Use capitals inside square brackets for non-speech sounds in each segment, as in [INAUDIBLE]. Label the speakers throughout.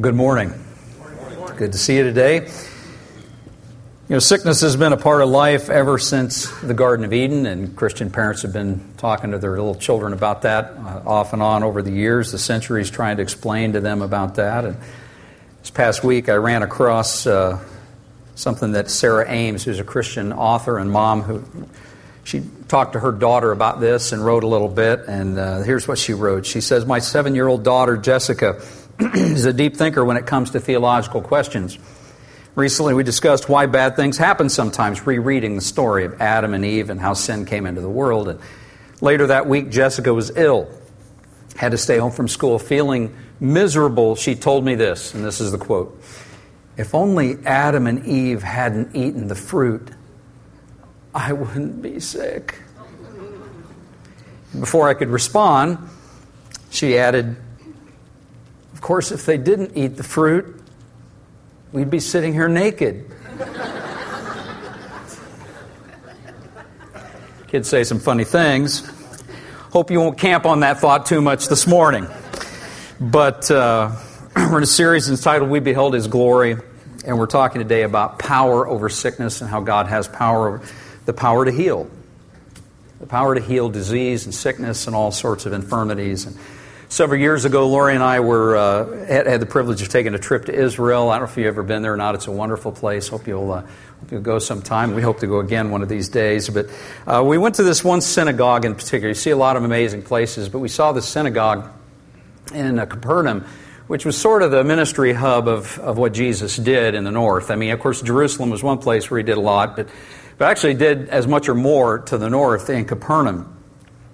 Speaker 1: Good morning. Good to see you today. You know, sickness has been a part of life ever since the Garden of Eden, and Christian parents have been talking to their little children about that uh, off and on over the years, the centuries, trying to explain to them about that. And this past week, I ran across uh, something that Sarah Ames, who's a Christian author and mom, who she talked to her daughter about this and wrote a little bit. And uh, here's what she wrote. She says, "My seven-year-old daughter Jessica." [CLEARS THROAT] is a deep thinker when it comes to theological questions. Recently, we discussed why bad things happen sometimes, rereading the story of Adam and Eve and how sin came into the world. And later that week, Jessica was ill, had to stay home from school, feeling miserable. She told me this, and this is the quote If only Adam and Eve hadn't eaten the fruit, I wouldn't be sick. Before I could respond, she added, course, if they didn't eat the fruit, we'd be sitting here naked. Kids say some funny things. Hope you won't camp on that thought too much this morning. But uh, [CLEARS THROAT] we're in a series entitled We Behold His Glory, and we're talking today about power over sickness and how God has power, the power to heal. The power to heal disease and sickness and all sorts of infirmities. And Several years ago, Lori and I were uh, had, had, the privilege of taking a trip to Israel. I don't know if you've ever been there or not. It's a wonderful place. Hope you'll, uh, hope you'll go sometime. We hope to go again one of these days. But uh, we went to this one synagogue in particular. You see a lot of amazing places, but we saw the synagogue in uh, Capernaum which was sort of the ministry hub of, of what Jesus did in the north. I mean, of course, Jerusalem was one place where he did a lot, but, but actually did as much or more to the north in Capernaum.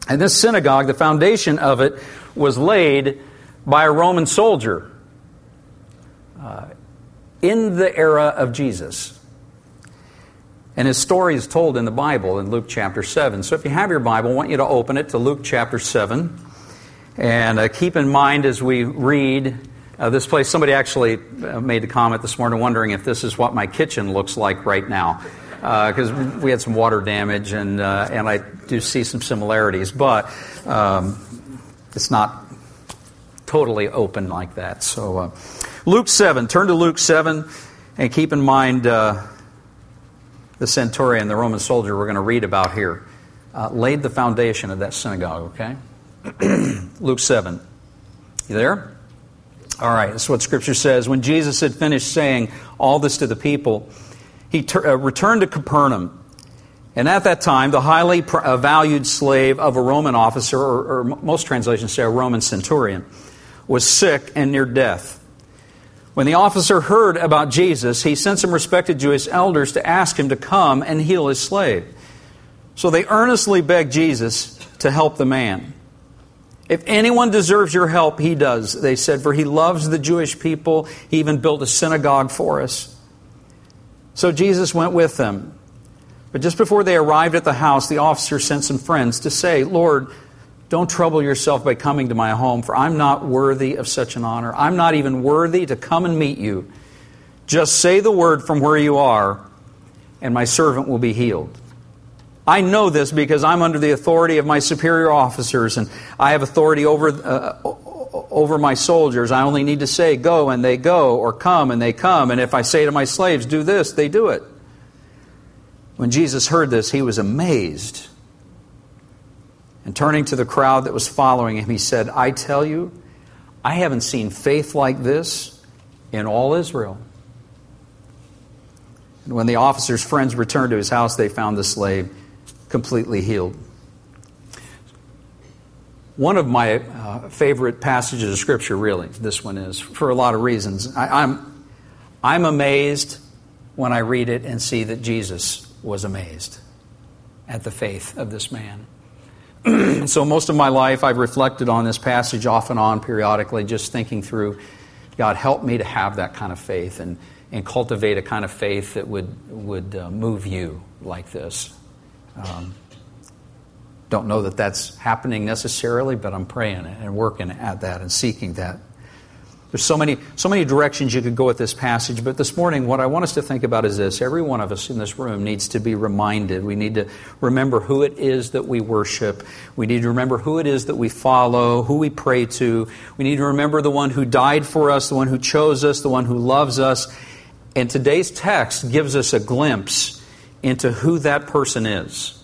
Speaker 1: And this synagogue, the foundation of it was laid by a Roman soldier uh, in the era of Jesus. And his story is told in the Bible in Luke chapter 7. So if you have your Bible, I want you to open it to Luke chapter 7. And uh, keep in mind as we read uh, this place, somebody actually uh, made a comment this morning wondering if this is what my kitchen looks like right now. Because uh, we had some water damage, and, uh, and I do see some similarities. But um, it's not totally open like that. So, uh, Luke 7, turn to Luke 7 and keep in mind uh, the centurion, the Roman soldier we're going to read about here, uh, laid the foundation of that synagogue, okay? [CLEARS THROAT] Luke 7. You there? All right, that's what Scripture says. When Jesus had finished saying all this to the people, he ter- uh, returned to Capernaum. And at that time, the highly uh, valued slave of a Roman officer, or, or, most translations say a Roman centurion, was sick and near death. When the officer heard about Jesus, he sent some respected Jewish elders to ask him to come and heal his slave. So they earnestly begged Jesus to help the man. If anyone deserves your help, he does, they said, for he loves the Jewish people. He even built a synagogue for us. So Jesus went with them. But just before they arrived at the house, the officer sent some friends to say, Lord, don't trouble yourself by coming to my home, for I'm not worthy of such an honor. I'm not even worthy to come and meet you. Just say the word from where you are, and my servant will be healed. I know this because I'm under the authority of my superior officers, and I have authority over, uh, over my soldiers. I only need to say, Go, and they go, or come, and they come. And if I say to my slaves, Do this, they do it. When Jesus heard this, he was amazed. And turning to the crowd that was following him, he said, I tell you, I haven't seen faith like this in all Israel. And when the officer's friends returned to his house, they found the slave completely healed. One of my uh, favorite passages of Scripture, really, this one is, for a lot of reasons. I, I'm, I'm amazed when I read it and see that Jesus was amazed at the faith of this man. [CLEARS THROAT] so, most of my life, I've reflected on this passage off and on periodically, just thinking through God, help me to have that kind of faith and, and cultivate a kind of faith that would, would uh, move you like this. Um, don't know that that's happening necessarily, but I'm praying and working at that and seeking that. There's so many, so many directions you could go with this passage, but this morning, what I want us to think about is this. Every one of us in this room needs to be reminded. We need to remember who it is that we worship. We need to remember who it is that we follow, who we pray to. We need to remember the one who died for us, the one who chose us, the one who loves us. And today's text gives us a glimpse into who that person is.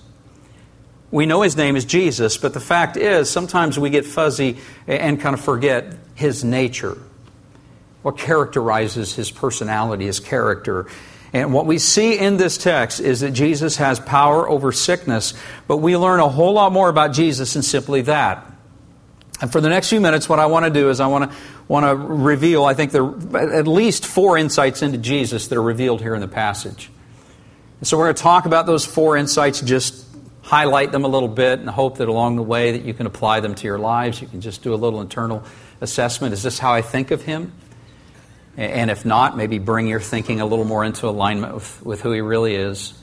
Speaker 1: We know his name is Jesus, but the fact is, sometimes we get fuzzy and kind of forget his nature what characterizes his personality, his character. And what we see in this text is that Jesus has power over sickness, but we learn a whole lot more about Jesus than simply that. And for the next few minutes, what I want to do is I want to, want to reveal, I think, there are at least four insights into Jesus that are revealed here in the passage. And so we're going to talk about those four insights, just highlight them a little bit, and hope that along the way that you can apply them to your lives. You can just do a little internal assessment. Is this how I think of him? And if not, maybe bring your thinking a little more into alignment with, with who he really is.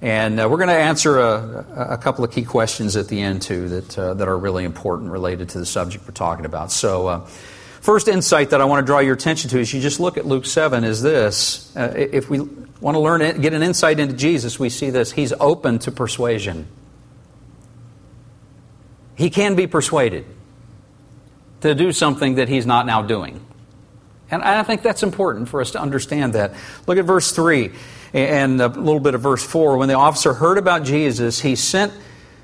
Speaker 1: And uh, we're going to answer a, a, couple of key questions at the end, too, that, uh, that are really important related to the subject we're talking about. So, uh, first insight that I want to draw your attention to as you just look at Luke 7 is this. Uh, if we want to learn, get an insight into Jesus, we see this. He's open to persuasion. He can be persuaded to do something that he's not now doing. And I think that's important for us to understand that. Look at verse 3 and a little bit of verse 4. When the officer heard about Jesus, he sent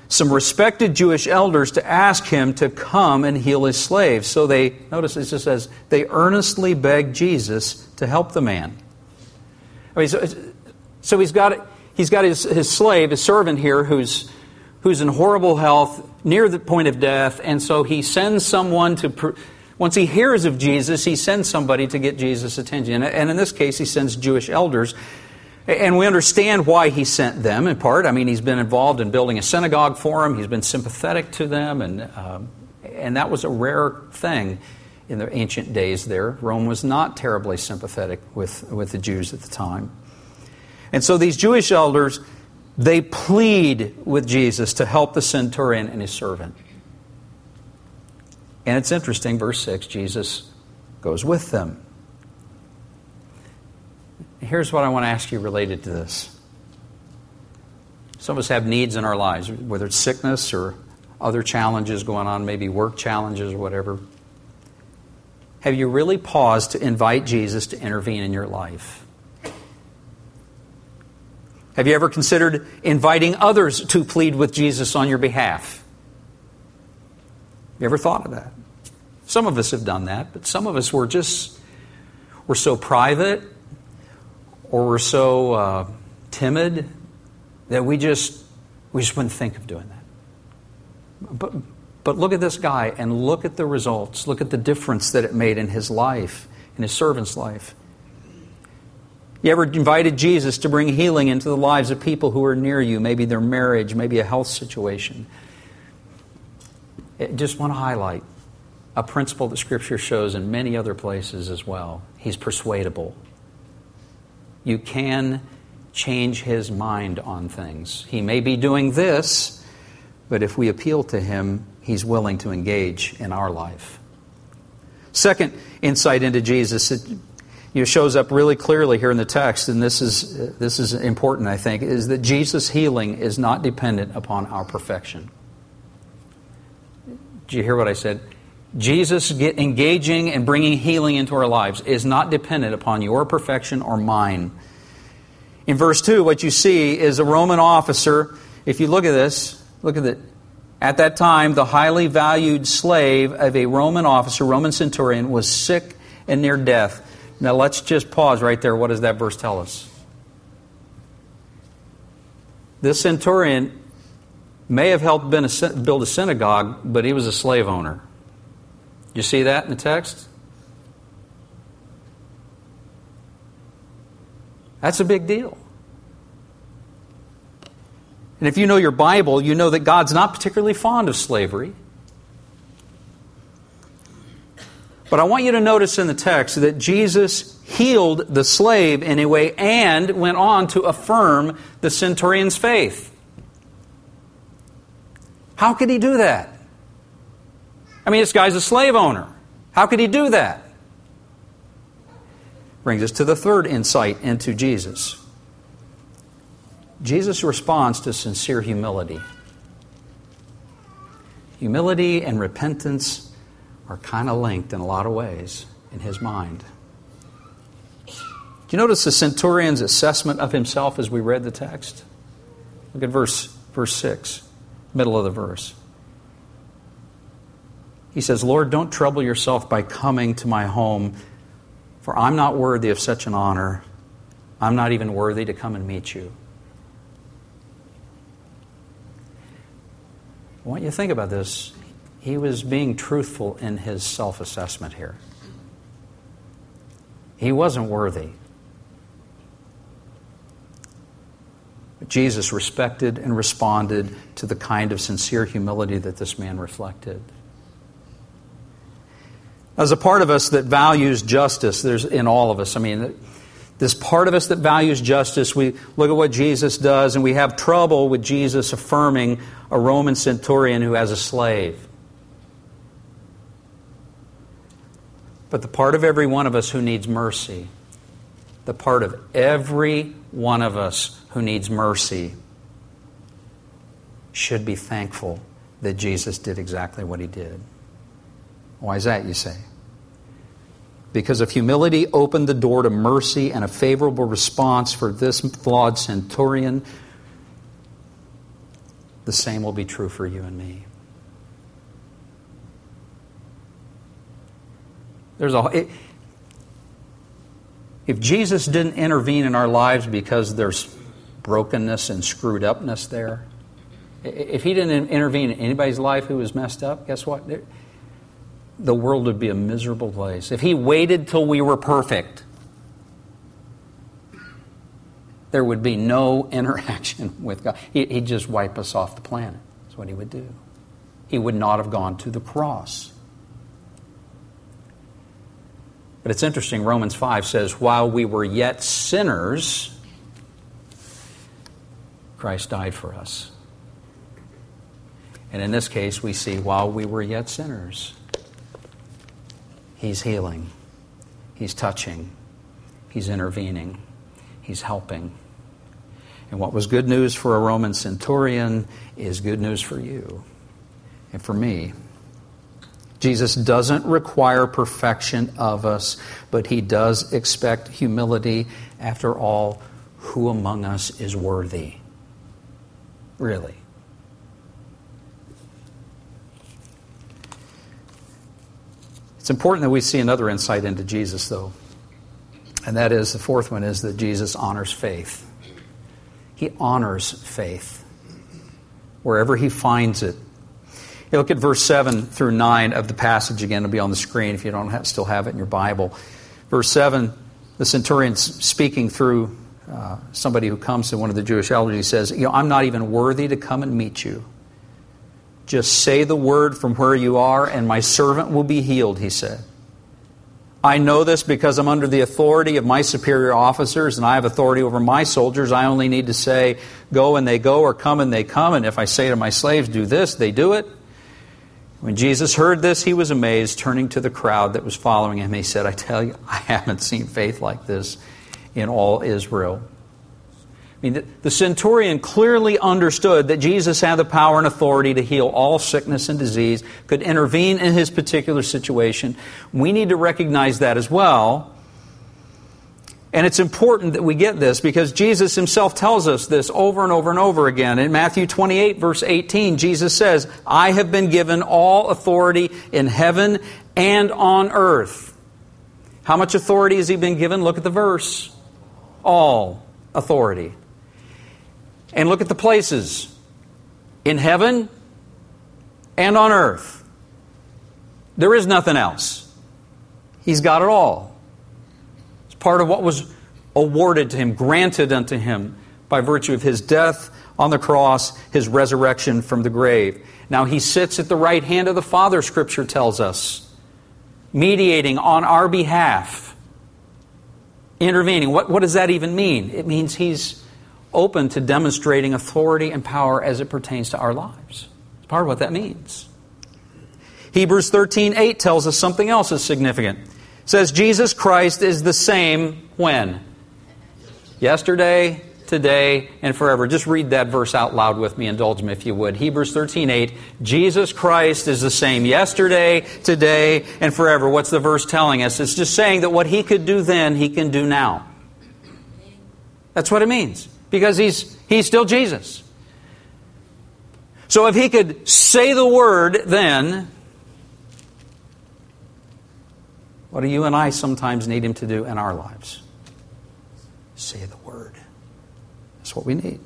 Speaker 1: some respected Jewish elders to ask him to come and heal his slaves. So they, notice it just says, they earnestly begged Jesus to help the man. I mean, so, so he's got, he's got his, his slave, his servant here, who's, who's in horrible health, near the point of death, and so he sends someone to once he hears of Jesus, he sends somebody to get Jesus' attention. And in this case, he sends Jewish elders. And we understand why he sent them in part. I mean, he's been involved in building a synagogue for them, he's been sympathetic to them, and, um, and that was a rare thing in the ancient days there. Rome was not terribly sympathetic with, with the Jews at the time. And so these Jewish elders, they plead with Jesus to help the centurion and his servant. And it's interesting, verse 6, Jesus goes with them. Here's what I want to ask you related to this. Some of us have needs in our lives, whether it's sickness or other challenges going on, maybe work challenges or whatever. Have you really paused to invite Jesus to intervene in your life? Have you ever considered inviting others to plead with Jesus on your behalf? You ever thought of that? Some of us have done that, but some of us were just, we're so private or we're so uh, timid that we just, we just wouldn't think of doing that. But, but look at this guy and look at the results. Look at the difference that it made in his life, in his servant's life. You ever invited Jesus to bring healing into the lives of people who are near you, maybe their marriage, maybe a health situation? I just want to highlight a principle that Scripture shows in many other places as well. He's persuadable. You can change his mind on things. He may be doing this, but if we appeal to him, he's willing to engage in our life. Second insight into Jesus it you know, shows up really clearly here in the text, and this is, this is important, I think, is that Jesus' healing is not dependent upon our perfection. Did you hear what I said? Jesus engaging and bringing healing into our lives is not dependent upon your perfection or mine. In verse 2, what you see is a Roman officer. If you look at this, look at it. At that time, the highly valued slave of a Roman officer, Roman centurion, was sick and near death. Now let's just pause right there. What does that verse tell us? This centurion may have helped build a synagogue, but he was a slave owner. You see that in the text? That's a big deal. And if you know your Bible, you know that God's not particularly fond of slavery. But I want you to notice in the text that Jesus healed the slave in a way and went on to affirm the centurion's faith. How could he do that? I mean, this guy's a slave owner. How could he do that? Brings us to the third insight into Jesus. Jesus responds to sincere humility. Humility and repentance are kind of linked in a lot of ways in his mind. Do you notice the centurion's assessment of himself as we read the text? Look at verse, verse 6, middle of the verse. He says, Lord, don't trouble yourself by coming to my home, for I'm not worthy of such an honor. I'm not even worthy to come and meet you. I want you to think about this. He was being truthful in his self assessment here. He wasn't worthy. Jesus respected and responded to the kind of sincere humility that this man reflected. As a part of us that values justice, there's in all of us. I mean, this part of us that values justice, we look at what Jesus does, and we have trouble with Jesus affirming a Roman centurion who has a slave. But the part of every one of us who needs mercy, the part of every one of us who needs mercy, should be thankful that Jesus did exactly what he did. Why is that, you say? because if humility opened the door to mercy and a favorable response for this flawed centurion, the same will be true for you and me. There's a it, if Jesus didn't intervene in our lives because there's brokenness and screwed upness there, if he didn't intervene in anybody's life who was messed up, guess what? the world would be a miserable place. If he waited till we were perfect, there would be no [LAUGHS] interaction with God. He'd just wipe us off the planet. That's what he would do. He would not have gone to the cross. But it's interesting, Romans 5 says, while we were yet sinners, Christ died for us. And in this case, we see while we were yet sinners, He's healing, He's touching, He's intervening, He's helping. And what was good news for a Roman centurion is good news for you and for me. Jesus doesn't require perfection of us, but he does expect humility. After all, who among us is worthy? Really? It's important that we see another insight into Jesus, though. And that is the fourth one is that Jesus honors faith. He honors faith wherever he finds it. Look at verse 7 through 9 of the passage again. It'll be on the screen if you don't have, still have it in your Bible. Verse 7, the centurion's speaking through uh, somebody who comes to one of the Jewish elders. He says, You know, I'm not even worthy to come and meet you. Just say the word from where you are, and my servant will be healed, he said. I know this because I'm under the authority of my superior officers, and I have authority over my soldiers. I only need to say, Go and they go, or come and they come. And if I say to my slaves, Do this, they do it. When Jesus heard this, he was amazed. Turning to the crowd that was following him, he said, I tell you, I haven't seen faith like this in all Israel. I mean, the centurion clearly understood that Jesus had the power and authority to heal all sickness and disease, could intervene in his particular situation. We need to recognize that as well. And it's important that we get this because Jesus himself tells us this over and over and over again. In Matthew 28, verse 18, Jesus says, I have been given all authority in heaven and on earth. How much authority has he been given? Look at the verse. All authority. And look at the places in heaven and on earth. There is nothing else. He's got it all. Part of what was awarded to him, granted unto him by virtue of his death on the cross, his resurrection from the grave. Now he sits at the right hand of the Father, Scripture tells us, mediating on our behalf, intervening. What, what does that even mean? It means he's open to demonstrating authority and power as it pertains to our lives. It's part of what that means. Hebrews 13 8 tells us something else is significant. Says Jesus Christ is the same when? Yesterday, today, and forever. Just read that verse out loud with me. Indulge me if you would. Hebrews 13 8. Jesus Christ is the same yesterday, today, and forever. What's the verse telling us? It's just saying that what he could do then, he can do now. That's what it means. Because he's, he's still Jesus. So if he could say the word then, what do you and I sometimes need him to do in our lives? Say the word. That's what we need.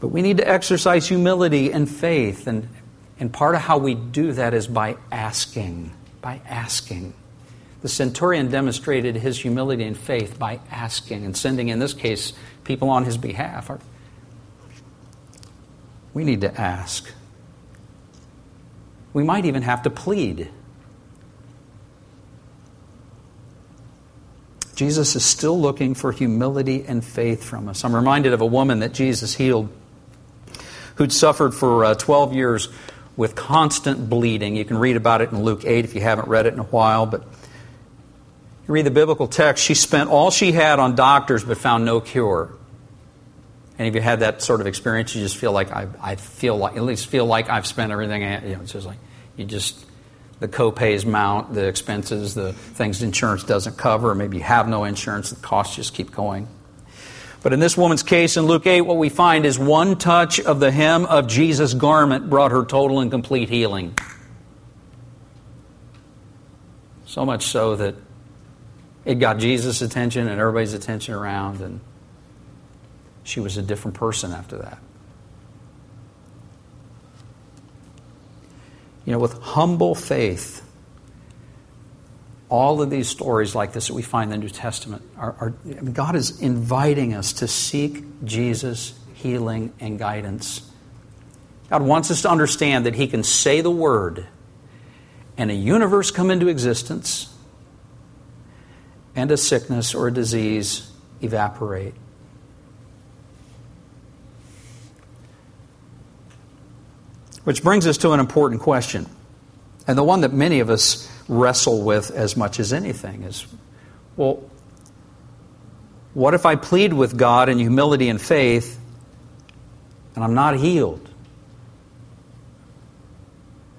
Speaker 1: But we need to exercise humility and faith. And, and part of how we do that is by asking. By asking. The centurion demonstrated his humility and faith by asking and sending, in this case, people on his behalf. We need to ask. We might even have to plead. Jesus is still looking for humility and faith from us. I'm reminded of a woman that Jesus healed who'd suffered for uh, 12 years with constant bleeding. You can read about it in Luke 8 if you haven't read it in a while, but you read the biblical text, she spent all she had on doctors but found no cure. And if you had that sort of experience, you just feel like I, I feel like at least feel like I've spent everything. You know, it's just like you just the co-pays mount, the expenses, the things insurance doesn't cover, maybe you have no insurance, the costs just keep going. But in this woman's case in Luke 8, what we find is one touch of the hem of Jesus' garment brought her total and complete healing. So much so that it got Jesus' attention and everybody's attention around, and she was a different person after that. You know, with humble faith, all of these stories like this that we find in the New Testament are, are I mean, God is inviting us to seek Jesus' healing and guidance. God wants us to understand that He can say the word and a universe come into existence and a sickness or a disease evaporate. Which brings us to an important question, and the one that many of us wrestle with as much as anything is well, what if I plead with God in humility and faith and I'm not healed?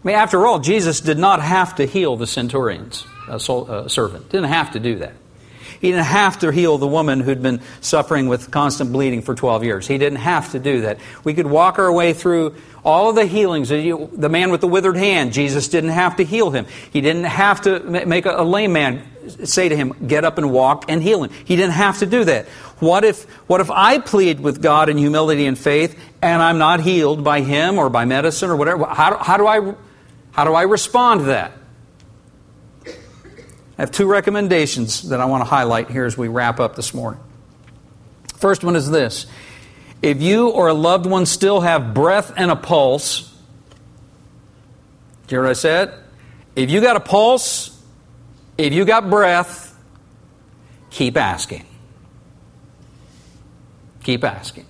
Speaker 1: I mean, after all, Jesus did not have to heal the centurion's uh, uh, servant. Didn't have to do that. He didn't have to heal the woman who'd been suffering with constant bleeding for 12 years. He didn't have to do that. We could walk our way through all of the healings. The man with the withered hand, Jesus didn't have to heal him. He didn't have to make a lame man say to him, get up and walk and heal him. He didn't have to do that. What if, what if I plead with God in humility and faith and I'm not healed by him or by medicine or whatever? How, how, do, I, how do I respond to that? I have two recommendations that I want to highlight here as we wrap up this morning. First one is this if you or a loved one still have breath and a pulse, do you hear what I said? If you got a pulse, if you got breath, keep asking. Keep asking.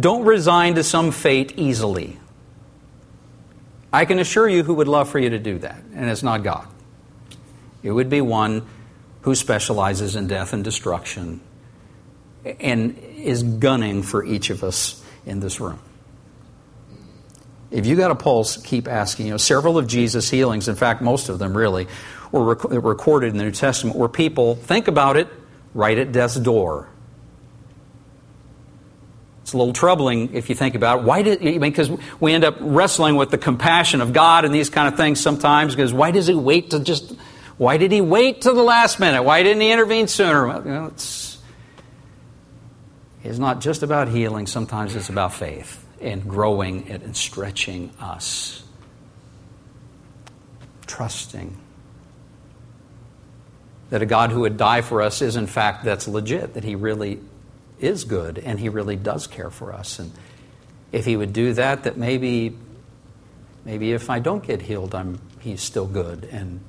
Speaker 1: Don't resign to some fate easily. I can assure you who would love for you to do that, and it's not God. It would be one who specializes in death and destruction and is gunning for each of us in this room. If you got a pulse, keep asking. You know, several of Jesus' healings, in fact, most of them really, were rec- recorded in the New Testament where people, think about it, right at death's door. It's a little troubling if you think about it. Why did, I mean, because we end up wrestling with the compassion of God and these kind of things sometimes, because why does He wait to just why did he wait till the last minute? Why didn't he intervene sooner? You know, it's, it's not just about healing, sometimes it's about faith and growing it and stretching us. Trusting that a God who would die for us is, in fact, that's legit, that he really is good and he really does care for us. And if he would do that, that maybe, maybe if I don't get healed, I'm, he's still good and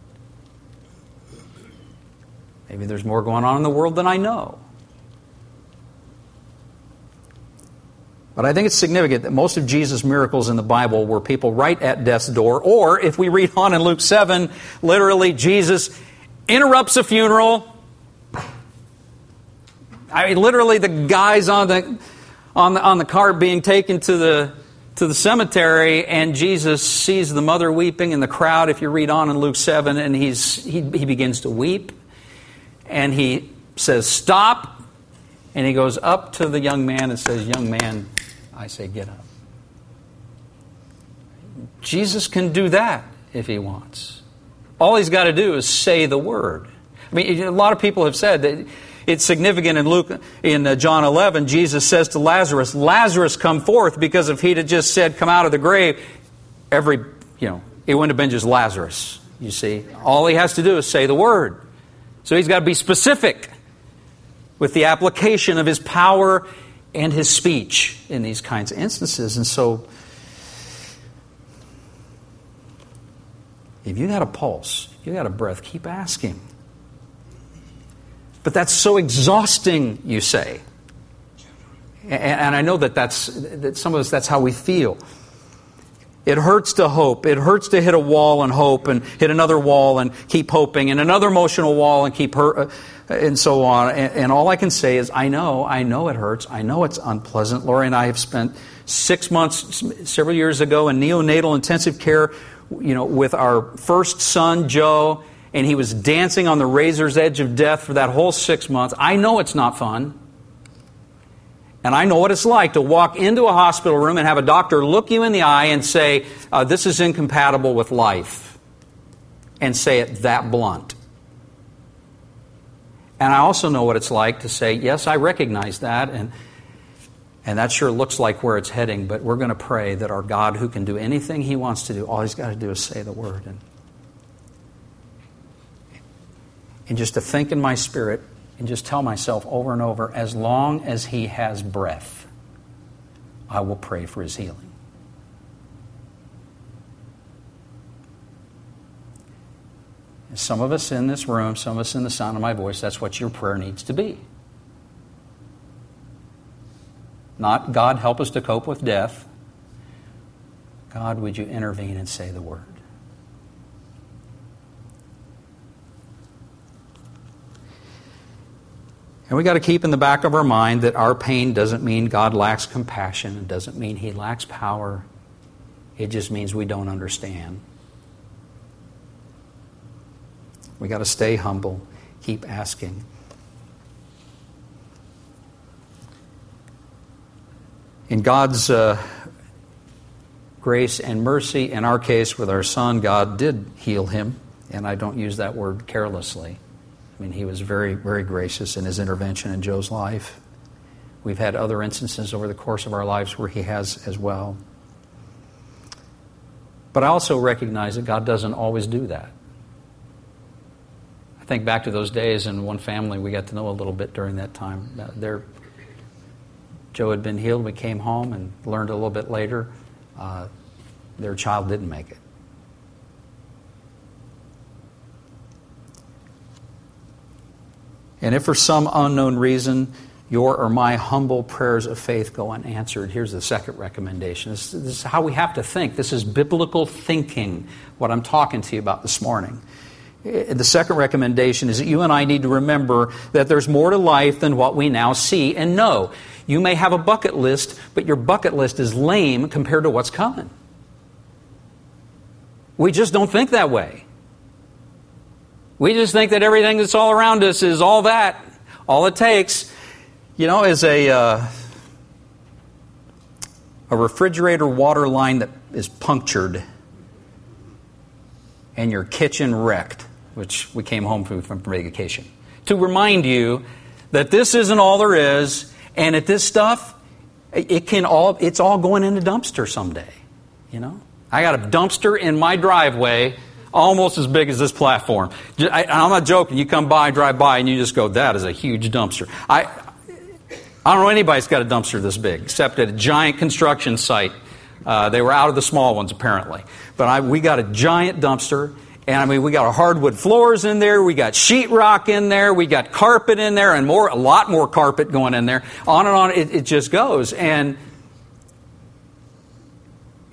Speaker 1: Maybe there's more going on in the world than I know. But I think it's significant that most of Jesus' miracles in the Bible were people right at death's door, or if we read on in Luke 7, literally Jesus interrupts a funeral. I mean, literally, the guys on the on the on the cart being taken to the to the cemetery, and Jesus sees the mother weeping in the crowd. If you read on in Luke seven, and he's he, he begins to weep, and he says, "Stop," and he goes up to the young man and says, "Young man, I say, get up." Jesus can do that if he wants. All he's got to do is say the word. I mean, a lot of people have said that it's significant in Luke, in uh, John 11, Jesus says to Lazarus, Lazarus, come forth, because if he'd have just said, come out of the grave, every, you know, it wouldn't have been just Lazarus, you see. All he has to do is say the word. So he's got to be specific with the application of his power and his speech in these kinds of instances. And so, if you got a pulse, you got a breath, keep asking. But that's so exhausting, you say. And, I know that that's that some of us that's how we feel. It hurts to hope. It hurts to hit a wall and hope and hit another wall and keep hoping and another emotional wall and keep hurt uh, and so on. And, and all I can say is, I know, I know it hurts. I know it's unpleasant. Lori and I have spent six months, several years ago, in neonatal intensive care, you know, with our first son, Joe, and he was dancing on the razor's edge of death for that whole six months. I know it's not fun. And I know what it's like to walk into a hospital room and have a doctor look you in the eye and say, uh, This is incompatible with life. And say it that blunt. And I also know what it's like to say, Yes, I recognize that. And, and that sure looks like where it's heading. But we're going to pray that our God, who can do anything He wants to do, all He's got to do is say the word. And and just to think in my spirit and just tell myself over and over as long as he has breath, I will pray for his healing. And Some of us in this room, some of us in the sound of my voice, that's what your prayer needs to be. Not, God, help us to cope with death. God, would you intervene and say the word? And we got to keep in the back of our mind that our pain doesn't mean God lacks compassion. It doesn't mean He lacks power. It just means we don't understand. We got to stay humble, keep asking. In God's uh, grace and mercy, in our case with our son, God did heal him, and I don't use that word carelessly. I mean, he was very, very gracious in his intervention in Joe's life. We've had other instances over the course of our lives where he has as well. But I also recognize that God doesn't always do that. I think back to those days in one family we got to know a little bit during that time. Uh, there, Joe had been healed. We came home and learned a little bit later uh, their child didn't make it. And if for some unknown reason your or my humble prayers of faith go unanswered, here's the second recommendation. This, this, is how we have to think. This is biblical thinking, what I'm talking to you about this morning. Eh, the second recommendation is that you and I need to remember that there's more to life than what we now see and know. You may have a bucket list, but your bucket list is lame compared to what's coming. We just don't think that way. We just think that everything that's all around us is all that. All it takes, you know, is a, uh, a refrigerator water line that is punctured and your kitchen wrecked, which we came home from, from vacation, to remind you that this isn't all there is, and that this stuff, it can all, it's all going in a dumpster someday. You know, I got a dumpster in my driveway almost as big as this platform. I, am not joking. You come by, drive by, and you just go, that is a huge dumpster. I, I don't know anybody's got a dumpster this big, except at a giant construction site. Uh, they were out of the small ones, apparently. But I, we got a giant dumpster, and I mean, we got hardwood floors in there, we got sheetrock in there, we got carpet in there, and more, a lot more carpet going in there. On and on, it, it just goes. And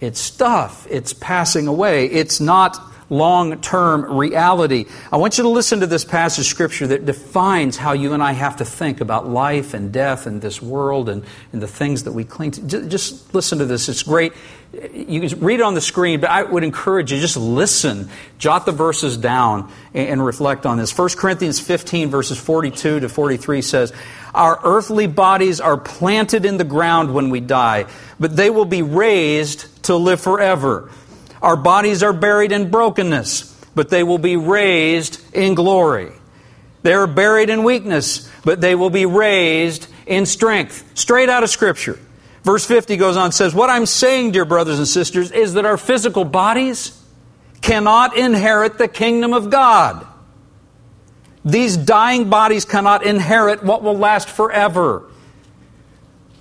Speaker 1: It's stuff. It's passing away. It's not long term reality. I want you to listen to this passage of Scripture that defines how you and I have to think about life and death and this world and, and the things that we cling to. Just, listen to this. It's great. You can read it on the screen, but I would encourage you just listen, jot the verses down, and, and reflect on this. 1 Corinthians 15, verses 42 to 43 says, Our earthly bodies are planted in the ground when we die, but they will be raised to live forever. Our bodies are buried in brokenness, but they will be raised in glory. They are buried in weakness, but they will be raised in strength. Straight out of Scripture. Verse 50 goes on says, What I'm saying, dear brothers and sisters, is that our physical bodies cannot inherit the kingdom of God. These dying bodies cannot inherit what will last forever.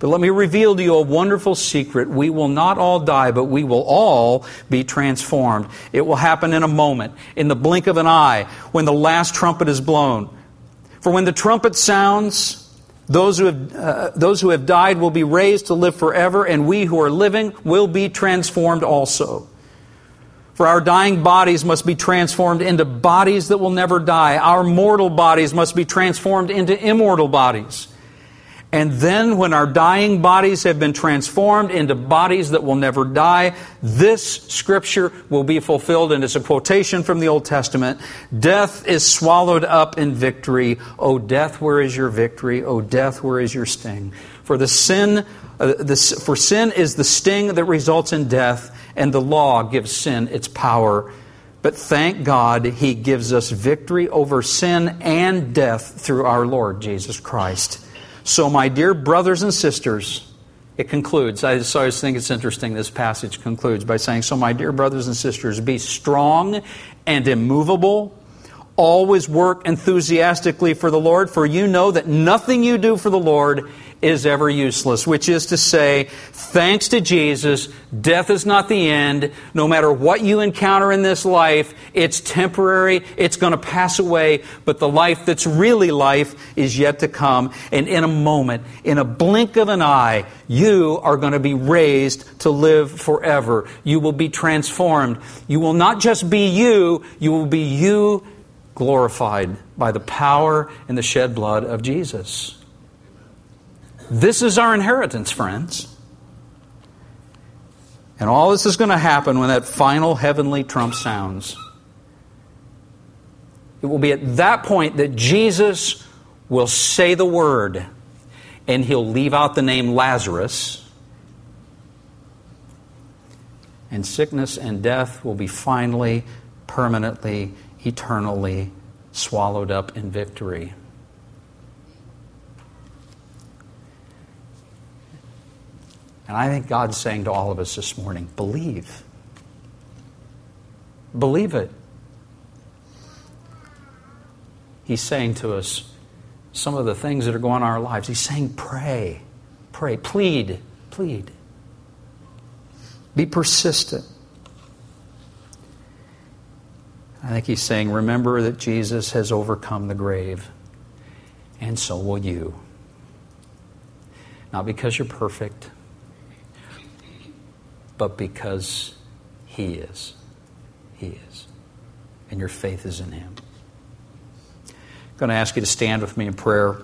Speaker 1: But let me reveal to you a wonderful secret. We will not all die, but we will all be transformed. It will happen in a moment, in the blink of an eye, when the last trumpet is blown. For when the trumpet sounds, those who, have, uh, those who have died will be raised to live forever, and we who are living will be transformed also. For our dying bodies must be transformed into bodies that will never die. Our mortal bodies must be transformed into immortal bodies. And then, when our dying bodies have been transformed into bodies that will never die, this scripture will be fulfilled. And it's a quotation from the Old Testament Death is swallowed up in victory. O death, where is your victory? O death, where is your sting? For the sin, uh, for sin is the sting that results in death, and the law gives sin its power. But thank God, He gives us victory over sin and death through our Lord Jesus Christ. So, my dear brothers and sisters, it concludes. I always think it's interesting. This passage concludes by saying, So, my dear brothers and sisters, be strong and immovable. Always work enthusiastically for the Lord, for you know that nothing you do for the Lord is ever useless, which is to say, thanks to Jesus, death is not the end. No matter what you encounter in this life, it's temporary, it's going to pass away, but the life that's really life is yet to come. And in a moment, in a blink of an eye, you are going to be raised to live forever. You will be transformed. You will not just be you, you will be you glorified by the power and the shed blood of Jesus. This is our inheritance, friends. And all this is going to happen when that final heavenly trump sounds. It will be at that point that Jesus will say the word and he'll leave out the name Lazarus. And sickness and death will be finally, permanently, eternally swallowed up in victory. And I think God's saying to all of us this morning believe. Believe it. He's saying to us some of the things that are going on in our lives. He's saying, pray, pray, plead, plead. Be persistent. I think he's saying, remember that Jesus has overcome the grave, and so will you. Not because you're perfect but because He is. He is. And your faith is in Him. I'm going to ask you to stand with me in prayer.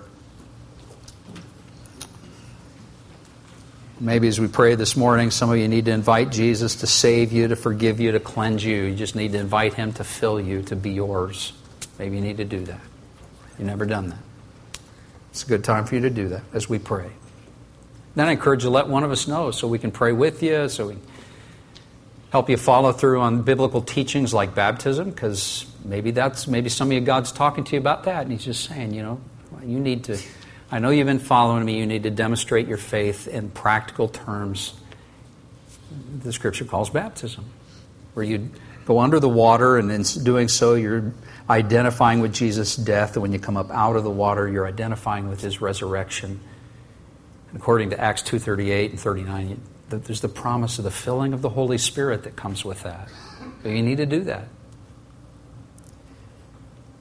Speaker 1: Maybe as we pray this morning, some of you need to invite Jesus to save you, to forgive you, to cleanse you. You just need to invite Him to fill you, to be yours. Maybe you need to do that. You've never done that. It's a good time for you to do that as we pray. Then I encourage you to let one of us know so we can pray with you, so we help you follow through on biblical teachings like baptism, because maybe that's maybe some of you God's talking to you about that, and He's just saying, you know, you need to. I know you've been following me. You need to demonstrate your faith in practical terms. The Scripture calls baptism, where you go under the water, and in doing so, you're identifying with Jesus' death, and when you come up out of the water, you're identifying with His resurrection And according to Acts 2.38 and 39, there's the promise of the filling of the Holy Spirit that comes with that. But you need to do that.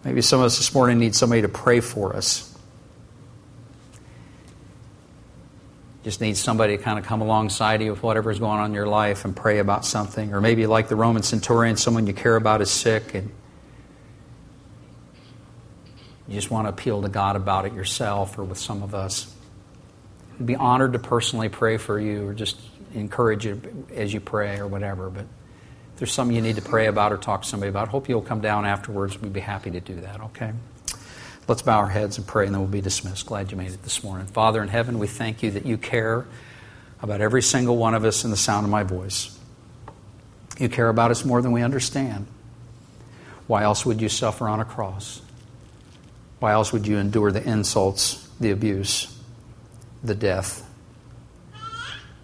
Speaker 1: Maybe some of us this morning need somebody to pray for us. Just need somebody to kind of come alongside you with whatever's going on in your life and pray about something. Or maybe like the Roman centurion, someone you care about is sick and you just want to appeal to God about it yourself or with some of us. I'd be honored to personally pray for you or just encourage you as you pray or whatever. But if there's something you need to pray about or talk to somebody about, hope you'll come down afterwards. We'd be happy to do that, okay? Let's bow our heads and pray, and then we'll be dismissed. Glad you made it this morning. Father in heaven, we thank you that you care about every single one of us in the sound of my voice. You care about us more than we understand. Why else would you suffer on a cross? Why else would you endure the insults, the abuse, the death?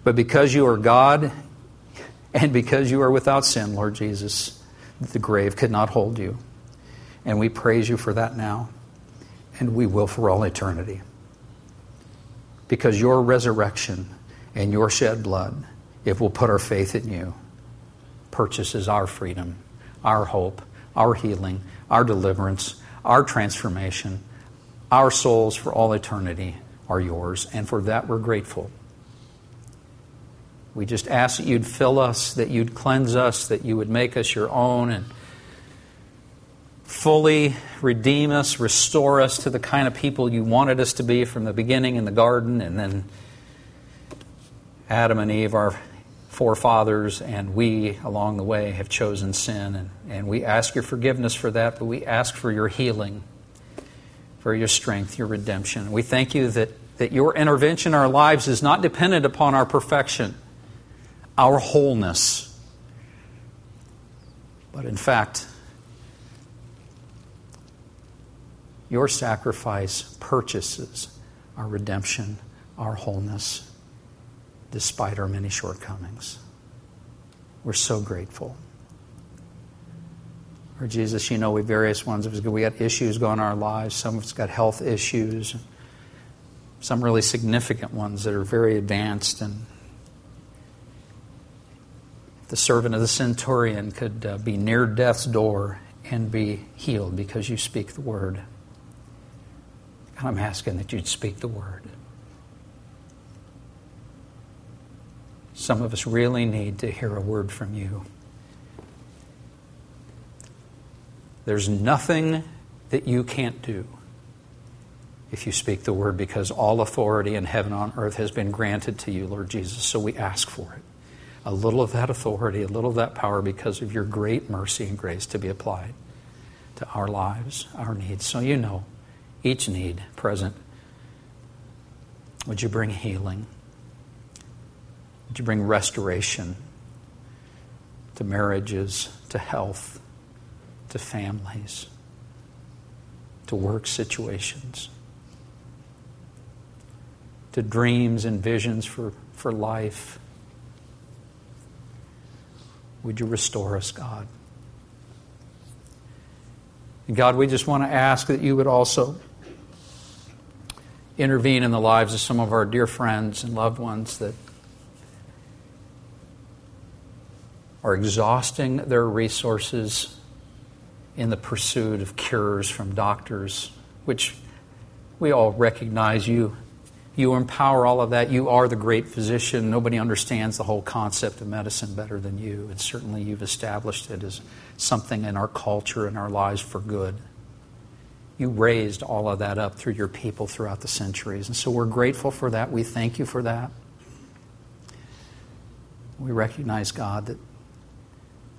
Speaker 1: But because you are God [LAUGHS] and because you are without sin, Lord Jesus, the grave could not hold you. And we praise you for that now and we will for all eternity. Because your resurrection and your shed blood, if we'll put our faith in you, purchases our freedom, our hope, our healing, our deliverance, our transformation. Our souls for all eternity are yours, and for that we're grateful. We just ask that you'd fill us, that you'd cleanse us, that you would make us your own, and fully redeem us, restore us to the kind of people you wanted us to be from the beginning in the garden, and then Adam and Eve, our forefathers, and we along the way have chosen sin. And, and we ask your forgiveness for that, but we ask for your healing, for your strength, your redemption. We thank you that, that your intervention in our lives is not dependent upon our perfection, our wholeness, but in fact, Your sacrifice purchases our redemption, our wholeness, despite our many shortcomings. We're so grateful. Lord Jesus, you know we've various ones us, we got issues going in our lives. Some of us got health issues, some really significant ones that are very advanced. And the servant of the centurion could uh, be near death's door and be healed because you speak the word. And I'm asking that you'd speak the word. Some of us really need to hear a word from you. There's nothing that you can't do if you speak the word because all authority in heaven and on earth has been granted to you, Lord Jesus. So we ask for it. A little of that authority, a little of that power because of your great mercy and grace to be applied to our lives, our needs. So you know each need present. Would you bring healing? Would you bring restoration to marriages, to health, to families, to work situations, to dreams and visions for, for life? Would you restore us, God? And God, we just want to ask that you would also intervene in the lives of some of our dear friends and loved ones that are exhausting their resources in the pursuit of cures from doctors, which we all recognize you. You empower all of that. You are the great physician. Nobody understands the whole concept of medicine better than you. And certainly you've established it as something in our culture and our lives for good. You raised all of that up through your people throughout the centuries. And so we're grateful for that. We thank you for that. We recognize, God, that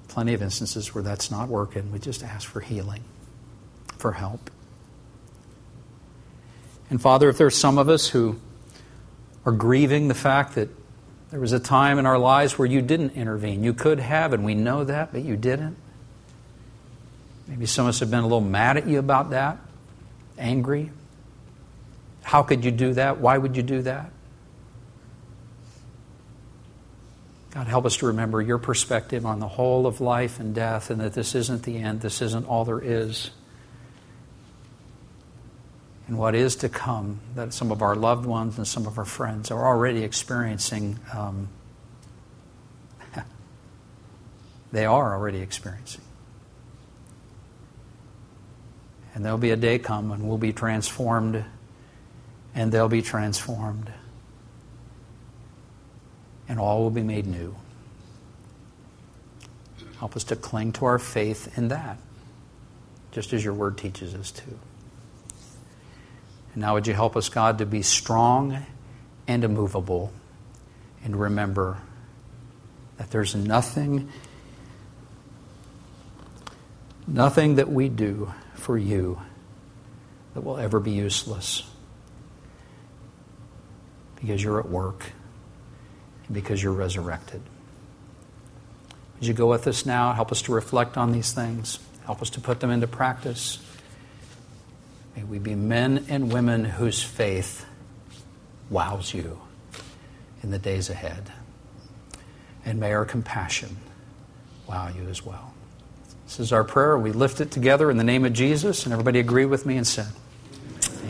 Speaker 1: plenty of instances where that's not working, we just ask for healing, for help. And Father, if there's some of us who are grieving the fact that there was a time in our lives where you didn't intervene, you could have, and we know that, but you didn't. Maybe some of us have been a little mad at you about that angry? How could you do that? Why would you do that? God, help us to remember your perspective on the whole of life and death, and that this isn't the end, this isn't all there is. And what is to come, that some of our loved ones and some of our friends are already experiencing, um, [LAUGHS] they are already experiencing. And there'll be a day come when we'll be transformed, and they'll be transformed. and all will be made new. Help us to cling to our faith in that, just as your word teaches us to. And now, would you help us, God, to be strong and immovable and remember that there's nothing, nothing that we do for you that will ever be useless because you're at work and because you're resurrected. Would you go with us now? Help us to reflect on these things. Help us to put them into practice. May we be men and women whose faith wows you in the days ahead. And may our compassion wow you as well. This is our prayer. We lift it together in the name of Jesus. And everybody agree with me and say,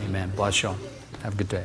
Speaker 1: Amen. Bless you all. Have a good day.